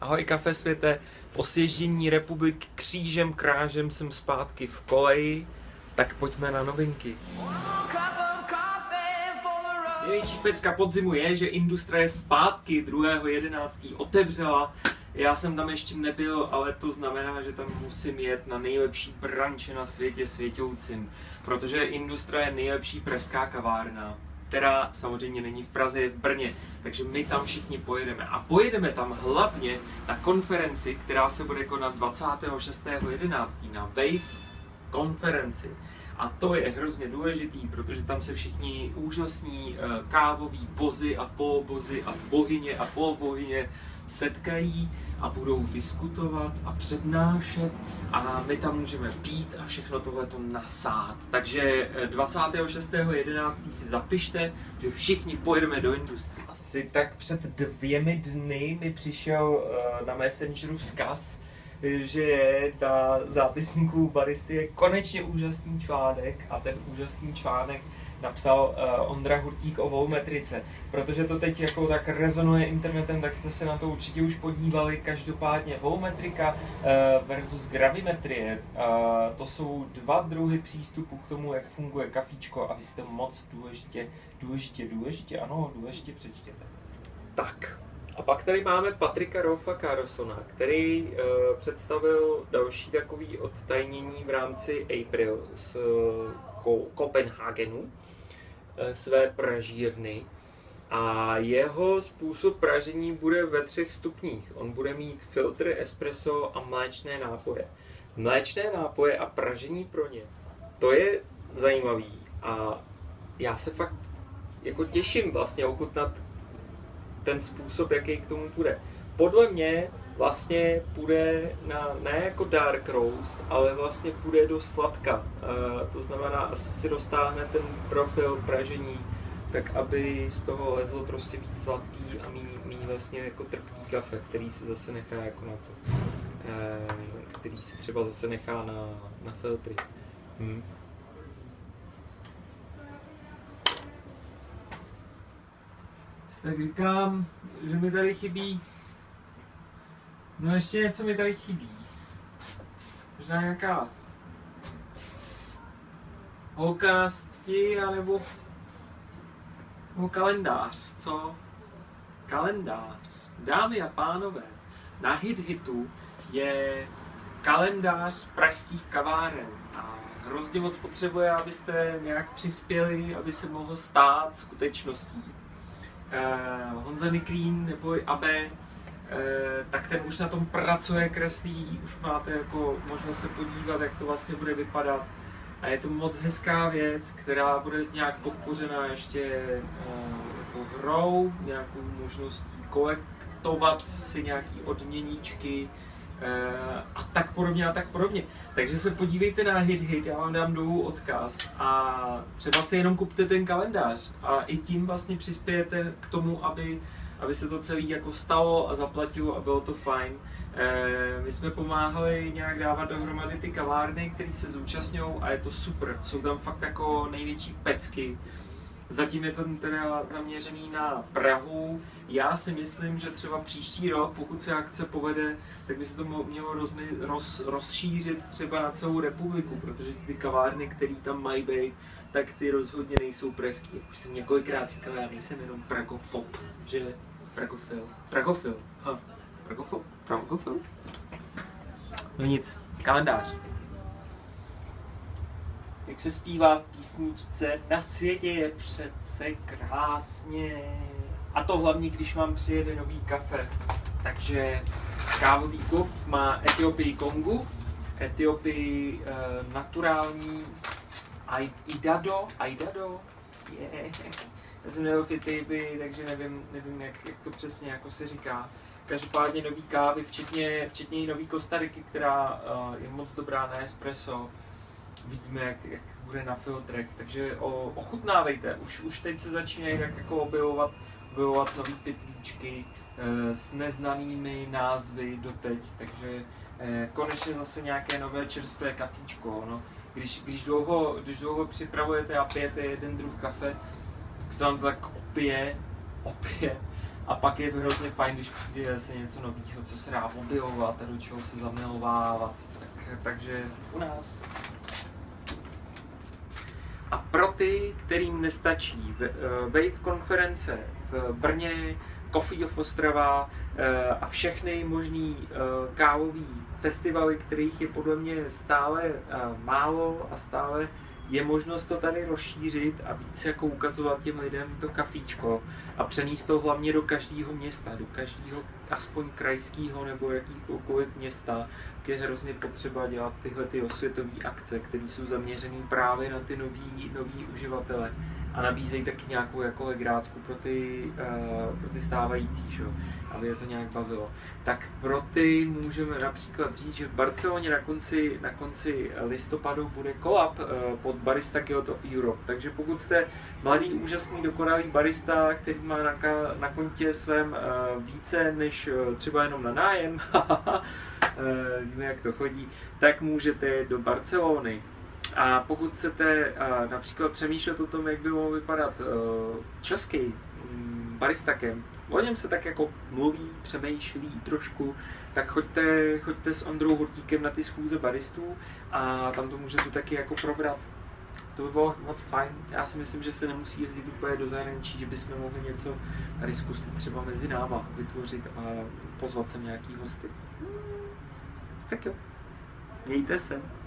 Ahoj kafe světe, po sježdění republiky křížem krážem jsem zpátky v koleji, tak pojďme na novinky. Největší pecka podzimu je, že Industrie zpátky 2.11. otevřela. Já jsem tam ještě nebyl, ale to znamená, že tam musím jet na nejlepší branče na světě světoucím, protože Industrie je nejlepší preská kavárna která samozřejmě není v Praze, je v Brně. Takže my tam všichni pojedeme. A pojedeme tam hlavně na konferenci, která se bude konat 26.11. na Wave konferenci. A to je hrozně důležitý, protože tam se všichni úžasní eh, kávoví bozy a polobozy a bohyně a polobohyně setkají a budou diskutovat a přednášet a my tam můžeme pít a všechno tohle to nasát. Takže 26.11. Eh, si zapište, že všichni pojedeme do industrie. Asi tak před dvěmi dny mi přišel eh, na Messengeru vzkaz, že na zápisníku baristy je konečně úžasný článek a ten úžasný článek napsal uh, Ondra Hurtík o volumetrice. Protože to teď jako tak rezonuje internetem, tak jste se na to určitě už podívali. Každopádně volumetrika uh, versus gravimetrie, uh, to jsou dva druhy přístupu k tomu, jak funguje kafíčko a vy to moc důležitě, důležitě, důležitě, ano, důležitě přečtěte. Tak, a pak tady máme Patrika Rolfa Carlsona, který uh, představil další takový odtajnění v rámci April z uh, Kopenhagenu, uh, své pražírny. A jeho způsob pražení bude ve třech stupních. On bude mít filtr espresso a mléčné nápoje. Mléčné nápoje a pražení pro ně. To je zajímavý a já se fakt jako těším vlastně ochutnat ten způsob, jaký k tomu půjde. Podle mě vlastně půjde na, ne jako dark roast, ale vlastně půjde do sladka. Uh, to znamená, asi si roztáhne ten profil pražení, tak aby z toho lezl prostě víc sladký a mý vlastně jako trpký kafe, který se zase nechá jako na to. Uh, který se třeba zase nechá na, na filtry. Hmm. Tak říkám, že mi tady chybí, no ještě něco mi tady chybí. Možná nějaká holka na sti, anebo, nebo kalendář, co? Kalendář. Dámy a pánové, na Hit Hitu je kalendář pražských kaváren a hrozně moc potřebuje, abyste nějak přispěli, aby se mohl stát skutečností uh, Honza Niklín nebo Abe, uh, tak ten už na tom pracuje, kreslí, už máte jako možnost se podívat, jak to vlastně bude vypadat. A je to moc hezká věc, která bude nějak podpořena ještě uh, jako hrou, nějakou možností kolektovat si nějaký odměníčky, Eh, a tak podobně a tak podobně. Takže se podívejte na Hit Hit, já vám dám dolů odkaz a třeba si jenom kupte ten kalendář a i tím vlastně přispějete k tomu, aby, aby se to celé jako stalo a zaplatilo a bylo to fajn. E, my jsme pomáhali nějak dávat dohromady ty kavárny, které se zúčastňují a je to super. Jsou tam fakt jako největší pecky. Zatím je to teda zaměřený na Prahu. Já si myslím, že třeba příští rok, pokud se akce povede, tak by se to mělo rozmi, roz, rozšířit třeba na celou republiku, protože ty kavárny, které tam mají být, tak ty rozhodně nejsou pražský. Jak už jsem několikrát říkal, já nejsem jenom pragofob, že pragofil. Pragofil. Ha. Pragofob? Pragofil? No nic, kalendář jak se zpívá v písničce, na světě je přece krásně. A to hlavně, když vám přijede nový kafe. Takže kávový klub má Etiopii Kongu, Etiopii uh, naturální Aidado, Aidado, yeah. Já jsem nebyl v Etiopii, takže nevím, nevím jak, jak, to přesně jako se říká. Každopádně nový kávy, včetně, včetně nový Kostariky, která uh, je moc dobrá na espresso uvidíme, jak, jak bude na filtrech, takže o, ochutnávejte, už, už teď se začínají tak jako objevovat, objevovat nový pytlíčky e, s neznanými názvy doteď, takže e, konečně zase nějaké nové čerstvé kafíčko, no. Když, když, dlouho, když dlouho připravujete a pijete jeden druh kafe, tak se vám to tak opije, opije A pak je hrozně fajn, když přijde se něco nového, co se dá objevovat a do čeho se zamilovávat. Tak, takže u nás. A pro ty, kterým nestačí eh, Wave konference v Brně, Coffee of Ostrava eh, a všechny možný eh, kávový festivaly, kterých je podle mě stále málo a stále je možnost to tady rozšířit a víc jako ukazovat těm lidem to kafíčko a přenést to hlavně do každého města, do každého aspoň krajského nebo jakýkoliv města, je hrozně potřeba dělat tyhle ty osvětové akce, které jsou zaměřené právě na ty nový, nový uživatele a nabízejí taky nějakou jako legrácku pro ty, uh, pro ty stávající, že? aby je to nějak bavilo. Tak pro ty můžeme například říct, že v Barceloně na konci, na konci listopadu bude kolab uh, pod Barista Guild of Europe. Takže pokud jste mladý, úžasný, dokonalý barista, který má na, na kontě svém uh, více než uh, třeba jenom na nájem, víme, jak to chodí, tak můžete do Barcelony a pokud chcete například přemýšlet o tom, jak by mohl vypadat uh, český um, barista camp, o něm se tak jako mluví, přemýšlí trošku, tak choďte, choďte s Ondrou Hurtíkem na ty schůze baristů a tam to můžete taky jako probrat. To by bylo moc fajn. Já si myslím, že se nemusí jezdit úplně do zahraničí, že bychom mohli něco tady zkusit třeba mezi náma vytvořit a pozvat sem nějaký hosty. Tak jo. Mějte se.